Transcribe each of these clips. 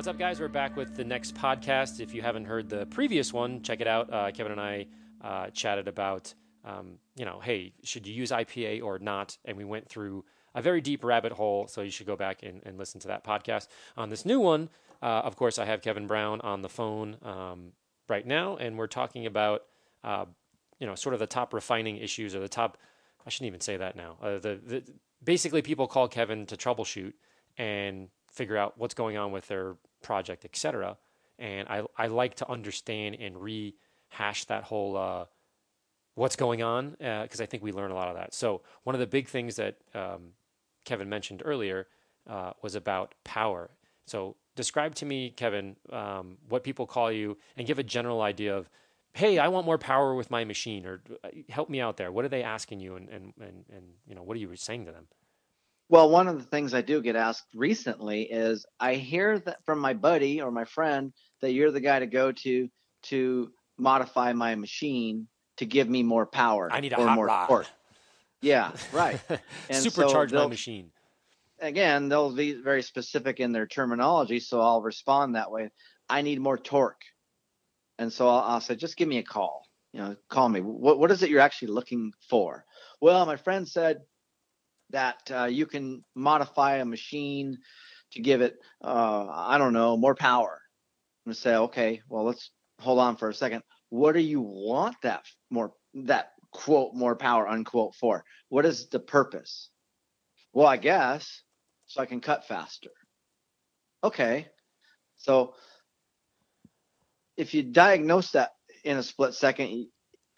What's up, guys? We're back with the next podcast. If you haven't heard the previous one, check it out. Uh, Kevin and I uh, chatted about, um, you know, hey, should you use IPA or not? And we went through a very deep rabbit hole. So you should go back and, and listen to that podcast. On this new one, uh, of course, I have Kevin Brown on the phone um, right now, and we're talking about, uh, you know, sort of the top refining issues or the top. I shouldn't even say that now. Uh, the, the basically people call Kevin to troubleshoot and figure out what's going on with their project, etc. And I I like to understand and rehash that whole uh, what's going on because uh, I think we learn a lot of that. So one of the big things that um, Kevin mentioned earlier uh, was about power. So describe to me, Kevin, um, what people call you, and give a general idea of, hey, I want more power with my machine, or help me out there. What are they asking you, and and and, and you know, what are you saying to them? Well, one of the things I do get asked recently is I hear that from my buddy or my friend that you're the guy to go to to modify my machine to give me more power. I need a hot more rod. Torque. Yeah, right. And Supercharge so my machine. Again, they'll be very specific in their terminology, so I'll respond that way. I need more torque, and so I'll, I'll say, just give me a call. You know, call me. What what is it you're actually looking for? Well, my friend said that uh, you can modify a machine to give it, uh, I don't know, more power. And say, okay, well, let's hold on for a second. What do you want that more, that quote, more power, unquote, for? What is the purpose? Well, I guess so I can cut faster. Okay. So if you diagnose that in a split second,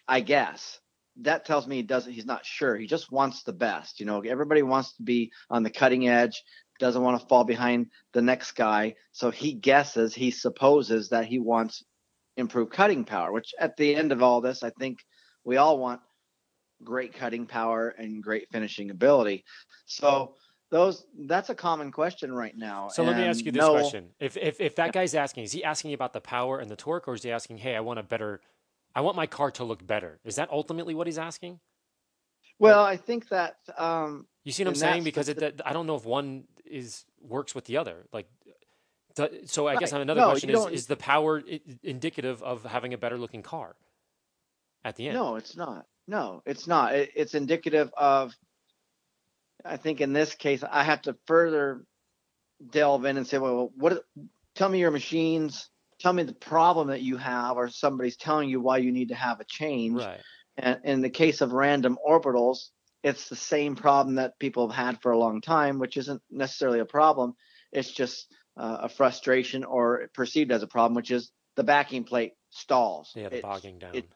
I guess that tells me he doesn't he's not sure. He just wants the best you know? Everybody wants to be on the cutting edge doesn't want to fall behind the next guy. So he guesses he supposes that he wants improved cutting power which at the end of all this i think we all want great cutting power and great finishing ability. So those that's a common question right now so let me ask you this no, question. If, if if that guy's asking is he asking about the power and the torque or is he asking hey i want a better I want my car to look better. Is that ultimately what he's asking? Well, I think that um, you see what I'm saying because it, that, I don't know if one is works with the other. Like, so I right. guess another no, question is: Is the power indicative of having a better looking car at the end? No, it's not. No, it's not. It, it's indicative of. I think in this case, I have to further delve in and say, well, what? Tell me your machines tell me the problem that you have or somebody's telling you why you need to have a change. Right. and in the case of random orbitals it's the same problem that people have had for a long time which isn't necessarily a problem. It's just uh, a frustration or perceived as a problem which is the backing plate stalls. Yeah the it's, bogging down. it,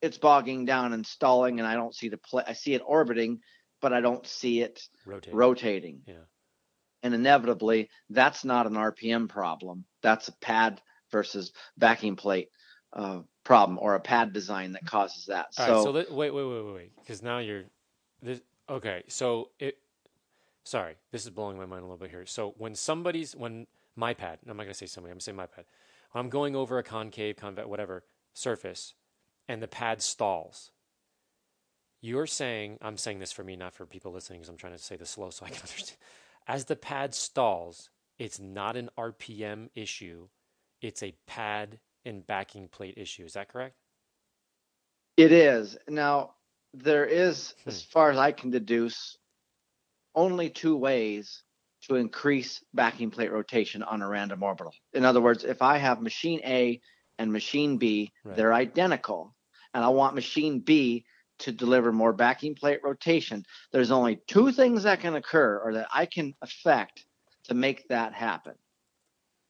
it's bogging down and stalling and i don't see the play i see it orbiting but i don't see it rotating, rotating. yeah. And inevitably that's not an rpm problem. That's a pad versus backing plate uh, problem or a pad design that causes that. All so, right, so let, wait, wait, wait, wait, wait, because now you're this. Okay, so it. Sorry, this is blowing my mind a little bit here. So when somebody's when my pad, I'm not gonna say somebody, I'm gonna say my pad. I'm going over a concave, convex, whatever surface, and the pad stalls. You're saying, I'm saying this for me, not for people listening, because I'm trying to say this slow so I can understand. As the pad stalls, it's not an RPM issue it's a pad and backing plate issue. Is that correct? It is. Now, there is, hmm. as far as I can deduce, only two ways to increase backing plate rotation on a random orbital. In other words, if I have machine A and machine B, right. they're identical, and I want machine B to deliver more backing plate rotation, there's only two things that can occur or that I can affect to make that happen.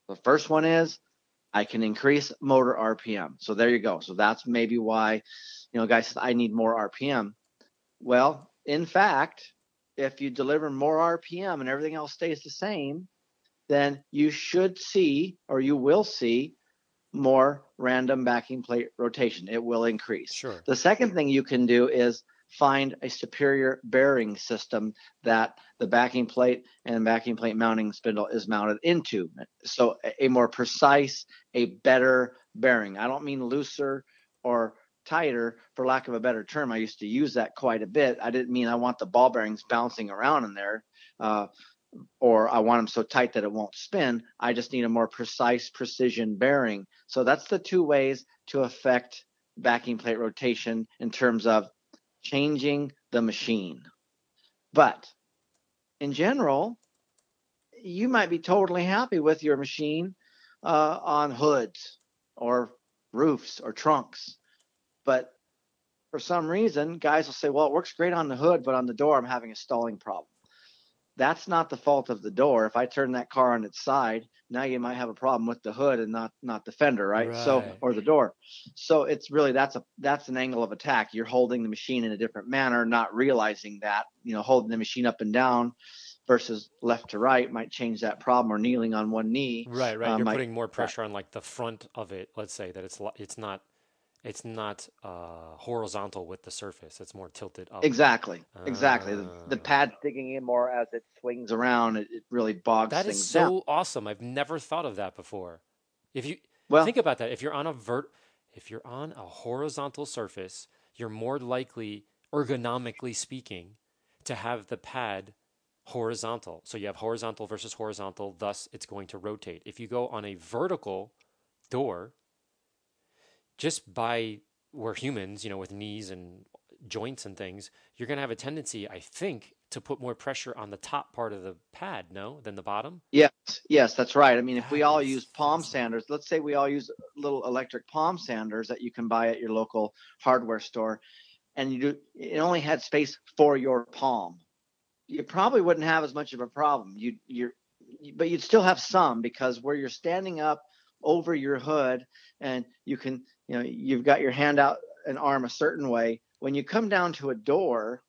The first one is I can increase motor RPM. So there you go. So that's maybe why, you know, guys says I need more RPM. Well, in fact, if you deliver more RPM and everything else stays the same, then you should see or you will see more random backing plate rotation. It will increase. Sure. The second thing you can do is find a superior bearing system that the backing plate and backing plate mounting spindle is mounted into. So a more precise, a better bearing. I don't mean looser or tighter for lack of a better term. I used to use that quite a bit. I didn't mean I want the ball bearings bouncing around in there. Uh, or I want them so tight that it won't spin. I just need a more precise precision bearing. So that's the two ways to affect backing plate rotation in terms of changing the machine. But in general, you might be totally happy with your machine uh, on hoods or roofs or trunks. But for some reason, guys will say, well, it works great on the hood, but on the door, I'm having a stalling problem. That's not the fault of the door. If I turn that car on its side, now you might have a problem with the hood and not not the fender, right? right? So or the door. So it's really that's a that's an angle of attack. You're holding the machine in a different manner, not realizing that. You know, holding the machine up and down versus left to right might change that problem or kneeling on one knee. Right, right. Um, You're might, putting more pressure on like the front of it. Let's say that it's it's not it's not uh, horizontal with the surface. It's more tilted up. Exactly, exactly. Uh, the, the, pad digging in more as it swings around. It, it really bogs that things so down. awesome. I've never thought of that before. If you well, think about that, if you're on a vert, if you're on a horizontal surface, you're more likely, ergonomically speaking, to have the pad horizontal. So you have horizontal versus horizontal, thus it's going to rotate. If you go on a vertical door, just by we're humans, you know, with knees and joints and things, you're going to have a tendency, I think, to put more pressure on the top part of the pad, no, than the bottom. Yes, yes, that's right. I mean, if we all use palm sanders, let's say we all use little electric palm sanders that you can buy at your local hardware store, and you do, it only had space for your palm you probably wouldn't have as much of a problem. You you're but you'd still have some because where you're standing up over your hood and you can you know you've got your hand out and arm a certain way. When you come down to a door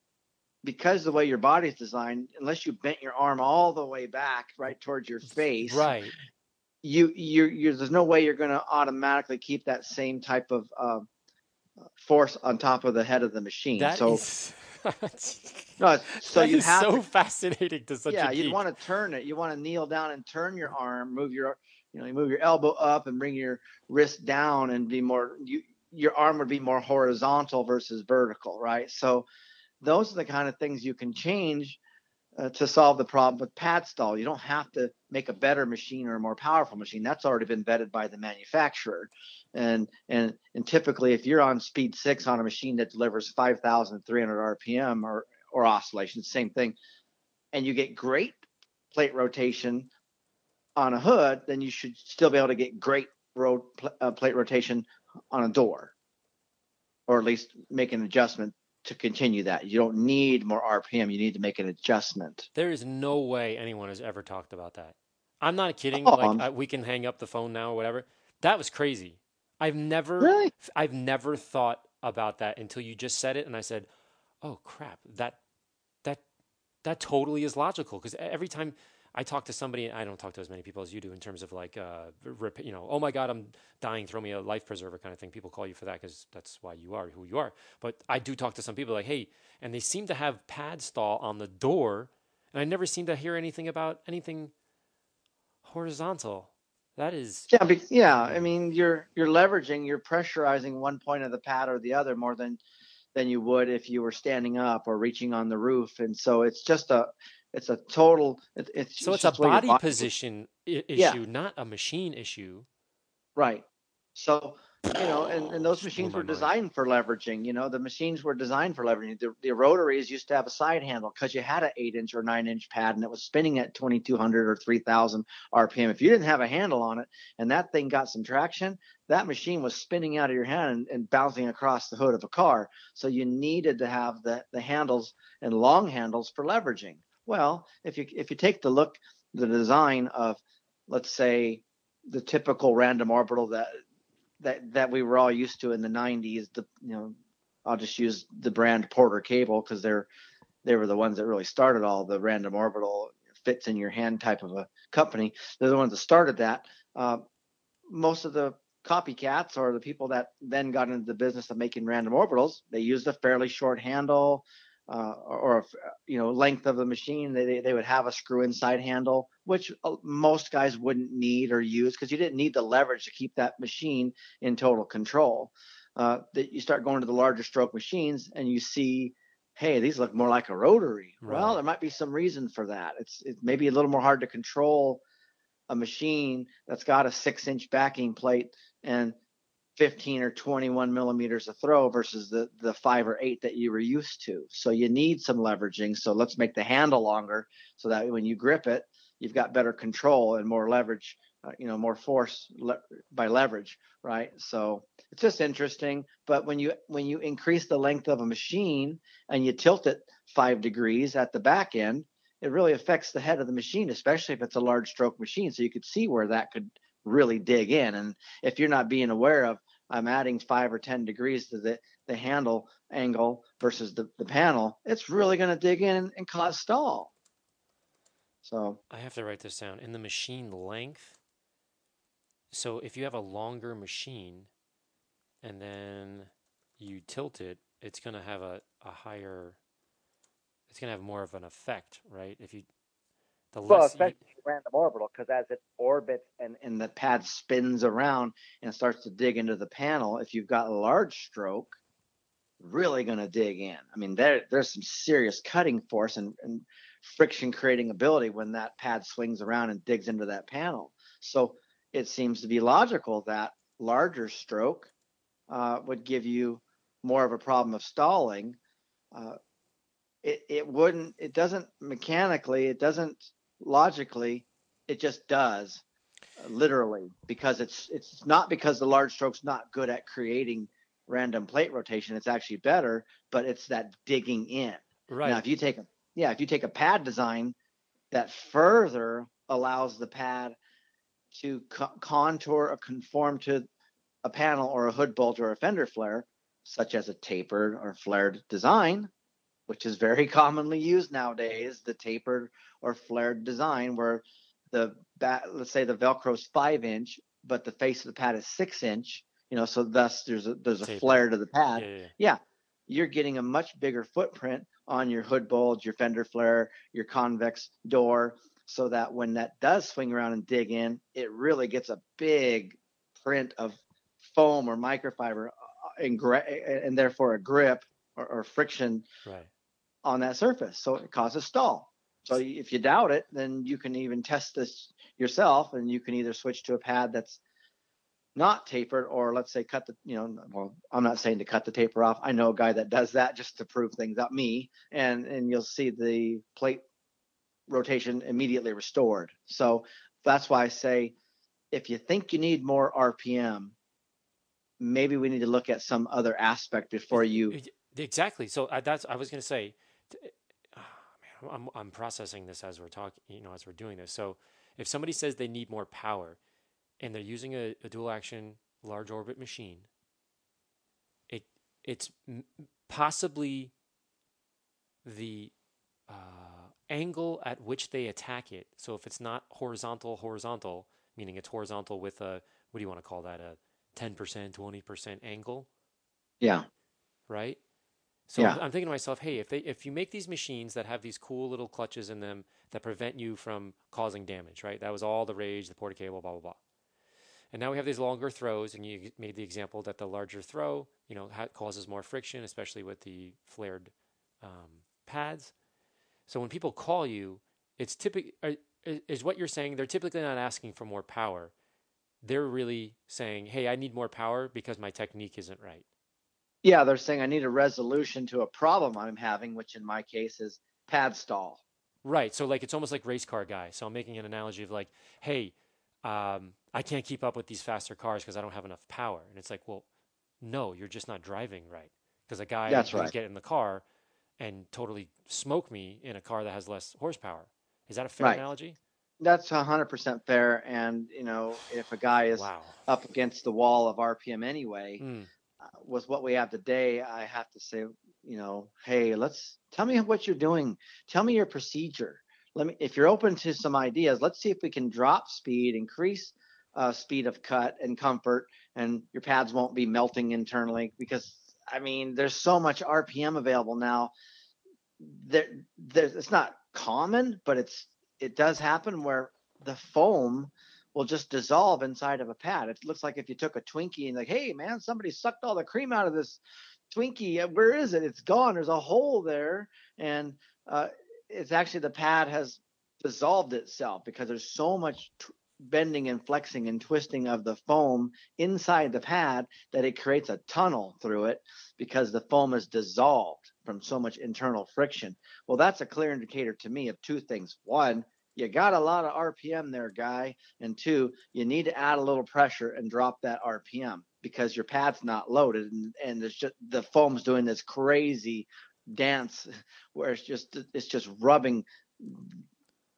because the way your body's designed unless you bent your arm all the way back right towards your face right. you you you there's no way you're going to automatically keep that same type of uh, force on top of the head of the machine. That so is no, so that you have so to, fascinating to such yeah, a you'd want to turn it. You want to kneel down and turn your arm, move your you know, you move your elbow up and bring your wrist down and be more you your arm would be more horizontal versus vertical, right? So those are the kind of things you can change uh, to solve the problem with pad stall. You don't have to make a better machine or a more powerful machine. That's already been vetted by the manufacturer. And and and typically, if you're on speed six on a machine that delivers 5,300 RPM or or oscillation, same thing, and you get great plate rotation on a hood, then you should still be able to get great road uh, plate rotation on a door, or at least make an adjustment to continue that. You don't need more RPM. You need to make an adjustment. There is no way anyone has ever talked about that. I'm not kidding. Oh, like I, we can hang up the phone now or whatever. That was crazy. I've never, really? I've never thought about that until you just said it, and I said, "Oh crap, that, that, that totally is logical." Because every time I talk to somebody, I don't talk to as many people as you do in terms of like, uh, you know, oh my God, I'm dying, throw me a life preserver kind of thing. People call you for that because that's why you are who you are. But I do talk to some people like, hey, and they seem to have pad stall on the door, and I never seem to hear anything about anything horizontal. That is yeah, be, yeah. I mean, you're you're leveraging, you're pressurizing one point of the pad or the other more than than you would if you were standing up or reaching on the roof, and so it's just a it's a total. It, it's so it's a body, position issue, yeah. not a machine issue. Right. So you know, and, and those machines were designed mind. for leveraging. You know, the machines were designed for leveraging. The, the rotaries used to have a side handle because you had an eight inch or nine inch pad and it was spinning at 2200 or 3000 RPM. If you didn't have a handle on it and that thing got some traction, that machine was spinning out of your hand and, and bouncing across the hood of a car. So you needed to have the, the handles and long handles for leveraging. Well, if you if you take the look, the design of, let's say, the typical random orbital that that that we were all used to in the 90s, the you know, I'll just use the brand Porter Cable because they're they were the ones that really started all the random orbital fits in your hand type of a company. They're the ones that started that. Uh, most of the copycats or the people that then got into the business of making random orbitals, they used a fairly short handle, uh, or you know length of the machine they, they would have a screw inside handle which uh, most guys wouldn't need or use because you didn't need the leverage to keep that machine in total control uh, that you start going to the larger stroke machines and you see hey, these look more like a rotary. Right. Well, there might be some reason for that. It's it may be a little more hard to control a machine that's got a six inch backing plate and 15 or 21 millimeters of throw versus the the five or eight that you were used to. So you need some leveraging. So let's make the handle longer so that when you grip it, you've got better control and more leverage, uh, you know, more force le- by leverage, right? So it's just interesting. But when you when you increase the length of a machine and you tilt it five degrees at the back end, it really affects the head of the machine, especially if it's a large stroke machine. So you could see where that could really dig in. And if you're not being aware of, I'm adding five or 10 degrees to the, the handle angle versus the, the panel, it's really going to dig in and cause stall. So I have to write this down. In the machine length, so if you have a longer machine and then you tilt it, it's going to have a, a higher, it's going to have more of an effect, right? If you, the well, less, you- especially random orbital, because as it orbits and, and the pad spins around and starts to dig into the panel, if you've got a large stroke, really going to dig in. I mean, there there's some serious cutting force and, and friction creating ability when that pad swings around and digs into that panel. So it seems to be logical that larger stroke uh, would give you more of a problem of stalling. Uh, it, it wouldn't, it doesn't mechanically, it doesn't logically, it just does literally because it's it's not because the large stroke's not good at creating random plate rotation it's actually better but it's that digging in right. now if you take a yeah if you take a pad design that further allows the pad to co- contour or conform to a panel or a hood bolt or a fender flare such as a tapered or flared design which is very commonly used nowadays the tapered or flared design where the bat, let's say the velcro is five inch but the face of the pad is six inch you know so thus there's a there's a flare to the pad. Yeah, yeah, yeah, you're getting a much bigger footprint on your hood bulge, your fender flare, your convex door, so that when that does swing around and dig in, it really gets a big print of foam or microfiber uh, and, gra- and therefore a grip or, or friction right. On that surface. So it causes stall. So if you doubt it, then you can even test this yourself and you can either switch to a pad that's not tapered or let's say cut the you know well i'm not saying to cut the taper off i know a guy that does that just to prove things out me and and you'll see the plate rotation immediately restored so that's why i say if you think you need more rpm maybe we need to look at some other aspect before you Exactly. So I, that's I was going to say. T- ah, man, I'm I'm processing this as we're talking. You know, as we're doing this. So if somebody says they need more power, and they're using a, a dual action large orbit machine, it it's possibly the uh, angle at which they attack it. So if it's not horizontal, horizontal, meaning it's horizontal with a what do you want to call that a ten percent, twenty percent angle, yeah right? So Yeah. I'm, thinking to myself, hey, if they if you make these machines that have these cool little clutches in them that prevent you from causing damage, right? That was all the rage, the Porter Cable, blah blah blah. And now we have these longer throws, and you made the example that the larger throw, you know, ha- causes more friction, especially with the flared um, pads. So when people call you, it's typically is what you're saying. They're typically not asking for more power. They're really saying, "Hey, I need more power because my technique isn't right." Yeah they're saying i need a resolution to a problem i'm having which in my case is pad stall Right. So like it's almost like race car guy. So I'm making an analogy of like, hey, um, I can't keep up with these faster cars because I don't have enough power. And it's like, well, no, you're just not driving right. Because a guy That's can right. get in the car and totally smoke me in a car that has less horsepower. Is that a fair Right. analogy? that's 100% fair and you know if a guy is Wow. up against the wall of rpm anyway Mm, with what we have today i have to say you know hey let's tell me what you're doing. Tell me your procedure. Let me if you're open to some ideas let's see if we can drop speed increase uh, speed of cut and comfort and your pads won't be melting internally because i mean there's so much rpm available now. There there's it's not common but it's it does happen where the foam will just dissolve inside of a pad. It looks like if you took a Twinkie and like, hey man, somebody sucked all the cream out of this Twinkie, where is it? It's gone. There's a hole there, and uh, it's actually the pad has dissolved itself because there's so much t- bending and flexing and twisting of the foam inside the pad that it creates a tunnel through it because the foam is dissolved from so much internal friction. Well, that's a clear indicator to me of two things. One, you got a lot of RPM there, guy. And two, you need to add a little pressure and drop that RPM because your pad's not loaded and, and it's just the foam's doing this crazy dance where it's just it's just rubbing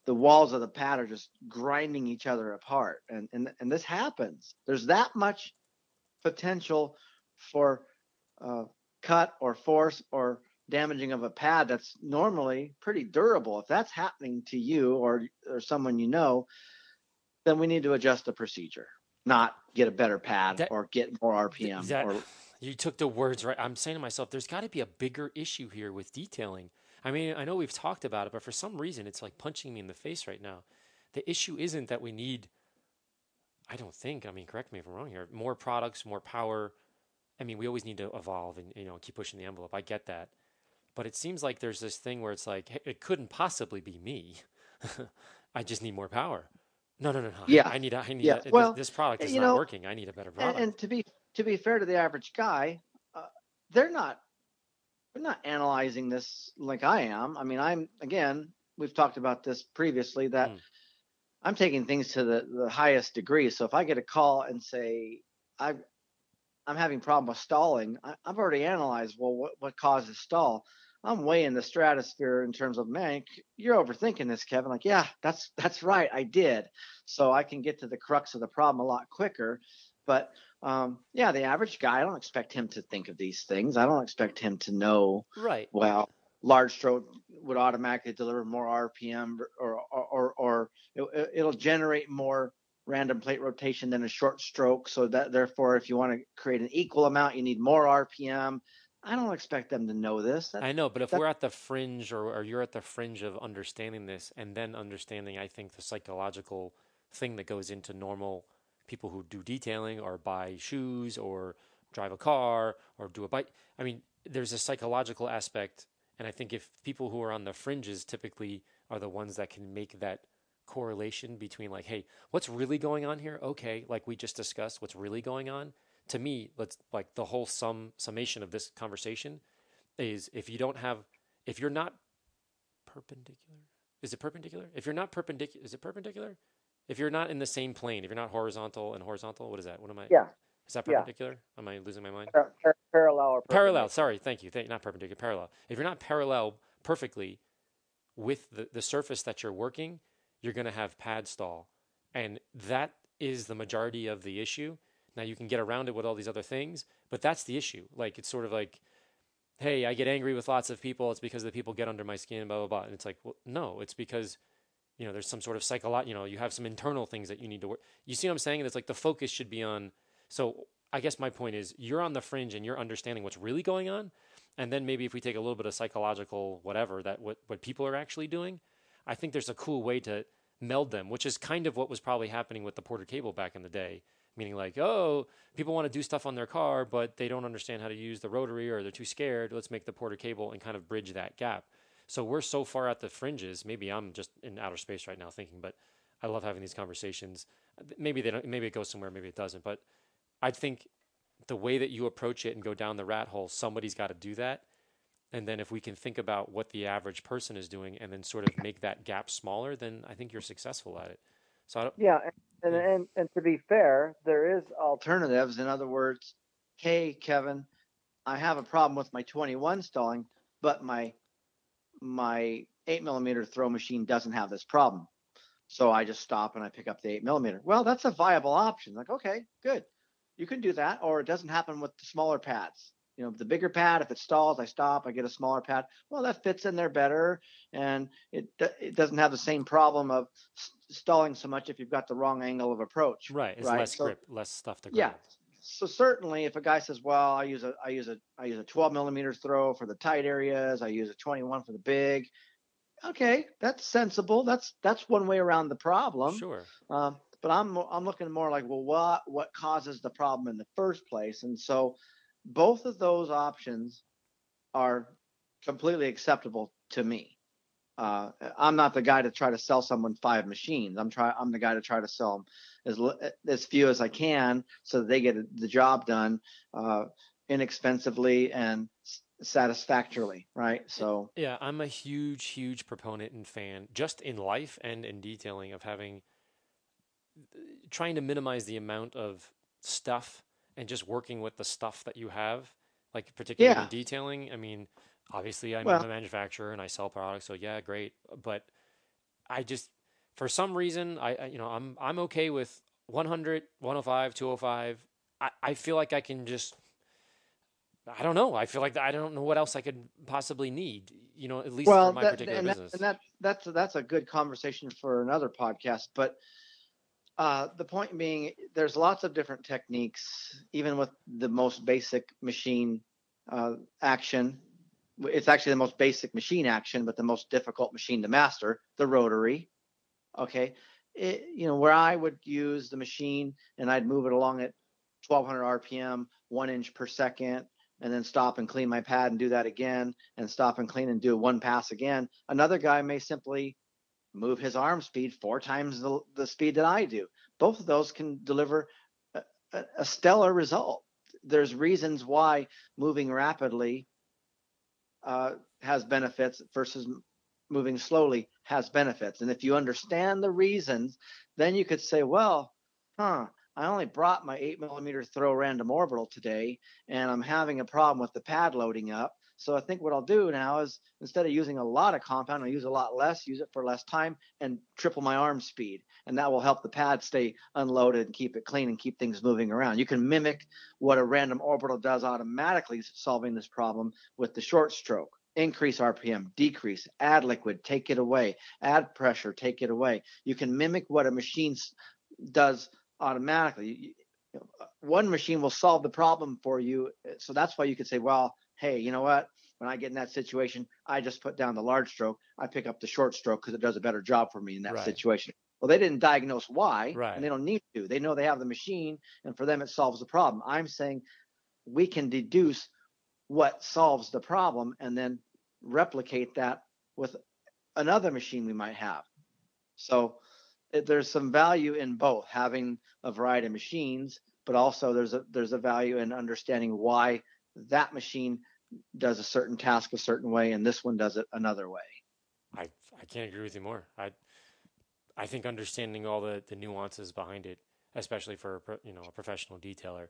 the walls of the pad are just grinding each other apart and and, and this happens there's that much potential for uh, cut or force or damaging of a pad that's normally pretty durable if that's happening to you or or someone you know then we need to adjust the procedure not get a better pad that, or get more rpm that, or, you took the words right i'm saying to myself there's got to be a bigger issue here with detailing I mean, I know we've talked about it, but for some reason, it's like punching me in the face right now. The issue isn't that we need, I don't think, I mean, correct me if I'm wrong here, more products, more power. I mean, we always need to evolve and, you know, keep pushing the envelope. I get that. But it seems like there's this thing where it's like, hey, it couldn't possibly be me. I just need more power. No, no, no, no. Yeah. I need, I need, yeah. A, well, this product is not know, working. I need a better product. And, and to be, to be fair to the average guy, uh, they're not I'm not analyzing this like I am. I mean, I'm again, we've talked about this previously that mm. I'm taking things to the, the highest degree. So if I get a call and say I I'm having problem with stalling, I, have already analyzed well what, what causes stall. I'm way in the stratosphere in terms of man, you're overthinking this, Kevin. Like, yeah, that's that's right, I did. So I can get to the crux of the problem a lot quicker. But um, yeah, the average guy, I don't expect him to think of these things. I don't expect him to know. Right. Well, large stroke would automatically deliver more RPM, or or or, or it, it'll generate more random plate rotation than a short stroke. So that therefore, if you want to create an equal amount, you need more RPM. I don't expect them to know this. That, I know, but if we're at the fringe, or, or you're at the fringe of understanding this, and then understanding, I think the psychological thing that goes into normal people who do detailing or buy shoes or drive a car or do a bike. I mean, there's a psychological aspect. And I think if people who are on the fringes typically are the ones that can make that correlation between like, hey, what's really going on here? Okay, like we just discussed, what's really going on? To me, let's like the whole sum summation of this conversation is if you don't have if you're not perpendicular, is it perpendicular? If you're not perpendicular, is it perpendicular? If you're not in the same plane, if you're not horizontal and horizontal, what is that? What am I? Yeah. Is that perpendicular? Yeah. Am I losing my mind? Par- par- parallel Parallel. Sorry. Thank you. Thank, not perpendicular. Parallel. If you're not parallel perfectly with the, the surface that you're working, you're going to have pad stall. And that is the majority of the issue. Now you can get around it with all these other things, but that's the issue. Like it's sort of like, hey, I get angry with lots of people. It's because the people get under my skin, blah blah blah. And it's like, well, no, it's because you know, there's some sort of psychological, you know, you have some internal things that you need to work. You see what I'm saying? It's like the focus should be on. So I guess my point is you're on the fringe and you're understanding what's really going on. And then maybe if we take a little bit of psychological whatever that what, what people are actually doing, I think there's a cool way to meld them, which is kind of what was probably happening with the Porter cable back in the day. Meaning like, oh, people want to do stuff on their car, but they don't understand how to use the rotary or they're too scared. Let's make the Porter cable and kind of bridge that gap. So we're so far at the fringes. Maybe I'm just in outer space right now thinking, but I love having these conversations. Maybe they don't, maybe it goes somewhere, maybe it doesn't. But I think the way that you approach it and go down the rat hole, somebody's got to do that. And then if we can think about what the average person is doing and then sort of make that gap smaller, then I think you're successful at it. So yeah, and, and and to be fair, there is alternatives. In other words, hey Kevin, I have a problem with my 21 stalling, but my my eight millimeter throw machine doesn't have this problem. So I just stop and I pick up the eight millimeter. Well, that's a viable option. Like, okay, good. You can do that. Or it doesn't happen with the smaller pads. You know, the bigger pad, if it stalls, I stop, I get a smaller pad. Well, that fits in there better. And it, it doesn't have the same problem of stalling so much if you've got the wrong angle of approach. Right. It's right? less so, grip, less stuff to grip. Yeah so certainly if a guy says well i use a i use a i use a 12 millimeter throw for the tight areas i use a 21 for the big okay that's sensible that's that's one way around the problem sure um, but i'm i'm looking more like well what what causes the problem in the first place and so both of those options are completely acceptable to me. Uh, I'm not the guy to try to sell someone five machines. I'm try I'm the guy to try to sell them as as few as I can so that they get the job done uh, inexpensively and satisfactorily, right? So yeah, I'm a huge, huge proponent and fan, just in life and in detailing, of having trying to minimize the amount of stuff and just working with the stuff that you have, like particularly yeah. in detailing. I mean, obviously I'm well, a manufacturer and I sell products, so yeah, great. But I just, for some reason, I, I you know I'm I'm okay with 100, 105, 205. I, I feel like I can just I don't know. I feel like I don't know what else I could possibly need. You know, at least well, for my that, particular and business. That, and that that's that's a good conversation for another podcast. But uh, the point being, there's lots of different techniques, even with the most basic machine uh, action. It's actually the most basic machine action, but the most difficult machine to master, the rotary. Okay, it, you know where I would use the machine and I'd move it along at 1200 RPM, one inch per second, and then stop and clean my pad and do that again and stop and clean and do one pass again. Another guy may simply move his arm speed four times the, the speed that I do. Both of those can deliver a, a, a stellar result. There's reasons why moving rapidly uh, has benefits versus moving slowly has benefits. And if you understand the reasons, then you could say, well, huh, I only brought my eight millimeter throw random orbital today, and I'm having a problem with the pad loading up. So I think what I'll do now is instead of using a lot of compound, I'll use a lot less, use it for less time, and triple my arm speed. And that will help the pad stay unloaded and keep it clean and keep things moving around. You can mimic what a random orbital does automatically solving this problem with the short stroke. Increase RPM, decrease, add liquid, take it away, add pressure, take it away. You can mimic what a machine does automatically. Uh, one machine will solve the problem for you. Uh, so that's why you could say, well, hey, you know what? When I get in that situation, I just put down the large stroke. I pick up the short stroke because it does a better job for me in that right. situation. Well, they didn't diagnose why, right. and they don't need to. They know they have the machine, and for them, it solves the problem. I'm saying we can deduce what solves the problem and then replicate that with another machine we might have. So it, there's some value in both having a variety of machines, but also there's a there's a value in understanding why that machine does a certain task a certain way and this one does it another way. I I can't agree with you more. I I think understanding all the the nuances behind it, especially for you know a professional detailer,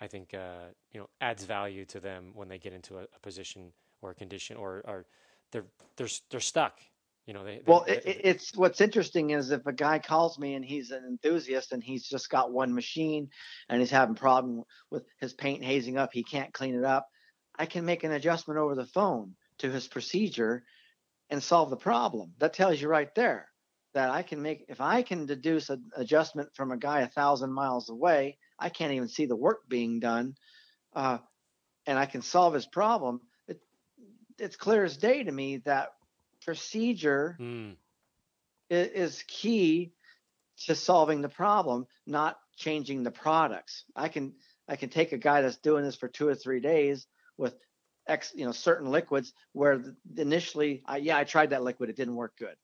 I think uh, you know adds value to them when they get into a, a position or a condition or or they're they're they're stuck you know, they, they well, they, it, it's what's interesting is if a guy calls me and he's an enthusiast and he's just got one machine and he's having problem with his paint hazing up, he can't clean it up. I can make an adjustment over the phone to his procedure and solve the problem. That tells you right there that I can make if I can deduce an adjustment from a guy a thousand miles away, I can't even see the work being done, uh, and I can solve his problem. It, it's clear as day to me that procedure mm. is, key to solving the problem, not changing the products. I can I can take a guy that's doing this for two or three days with X, you know, certain liquids where initially, I, yeah, I tried that liquid, it didn't work good.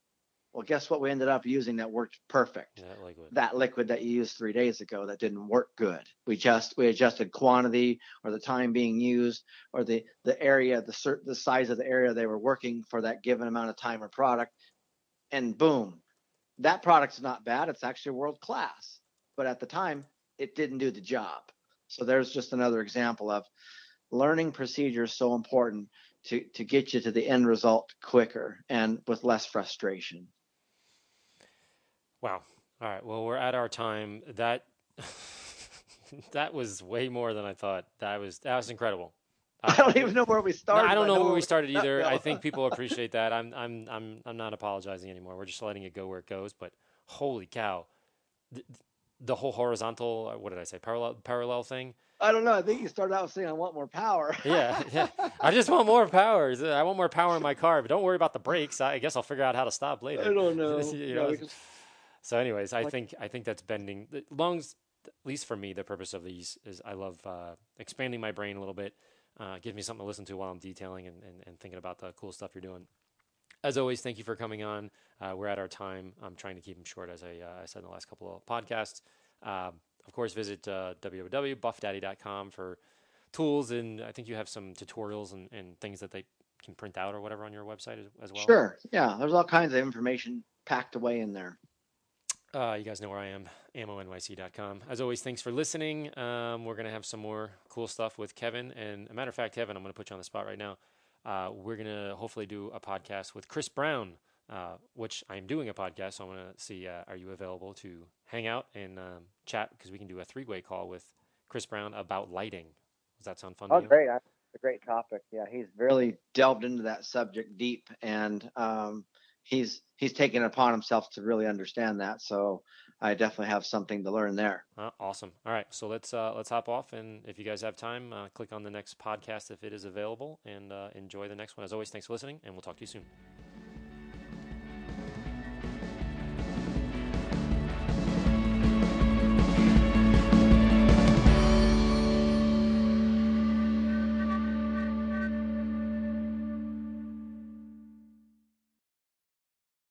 Well, guess what? We ended up using that worked perfect. That liquid. That liquid that you used three days ago that didn't work good. We just we adjusted quantity or the time being used or the the area the cert, the size of the area they were working for that given amount of time or product, and boom, that product's not bad. It's actually world class. But at the time, it didn't do the job. So there's just another example of learning procedures so important to to get you to the end result quicker and with less frustration. Wow. All right. Well, we're at our time. That that was way more than I thought. That was that was incredible. I don't even know where we started. No, I don't know, know where we started either. I think people appreciate that. I'm I'm I'm I'm not apologizing anymore. We're just letting it go where it goes. But holy cow, the, the whole horizontal. Uh, what did I say? Parallel parallel thing. I don't know. I think you started out saying I want more power. yeah, yeah. I just want more power. I want more power in my car, but don't worry about the brakes. I guess I'll figure out how to stop later. I don't know. you know? So, anyways, I think I think that's bending. Long least for me, the purpose of these is I love uh, expanding my brain a little bit. Uh, give me something to listen to while I'm detailing and, and, and thinking about the cool stuff you're doing. As always, thank you for coming on. Uh, we're at our time. I'm trying to keep them short, as I, uh, I said in the last couple of podcasts. Um, of course, visit uh, www.buffdaddy.com for tools, and I think you have some tutorials and, and things that they can print out or whatever on your website as, as well. Sure. Yeah, there's all kinds of information packed away in there. Uh, you guys know where I am, ammonyc.com. As always, thanks for listening. Um, we're going to have some more cool stuff with Kevin. And a matter of fact, Kevin, I'm going to put you on the spot right now. Uh, we're going to hopefully do a podcast with Chris Brown, uh, which I'm doing a podcast. So I want to see uh, are you available to hang out and um, chat? Because we can do a three way call with Chris Brown about lighting. Does that sound fun? Oh, great. That's a great topic. Yeah, he's really delved into that subject deep. And, um, he's he's taken it upon himself to really understand that. So I definitely have something to learn there. Uh, awesome. All right, so let's uh, let's hop off, and if you guys have time, uh, click on the next podcast if it is available, and uh, enjoy the next one. As always, thanks for listening, and we'll talk to you soon.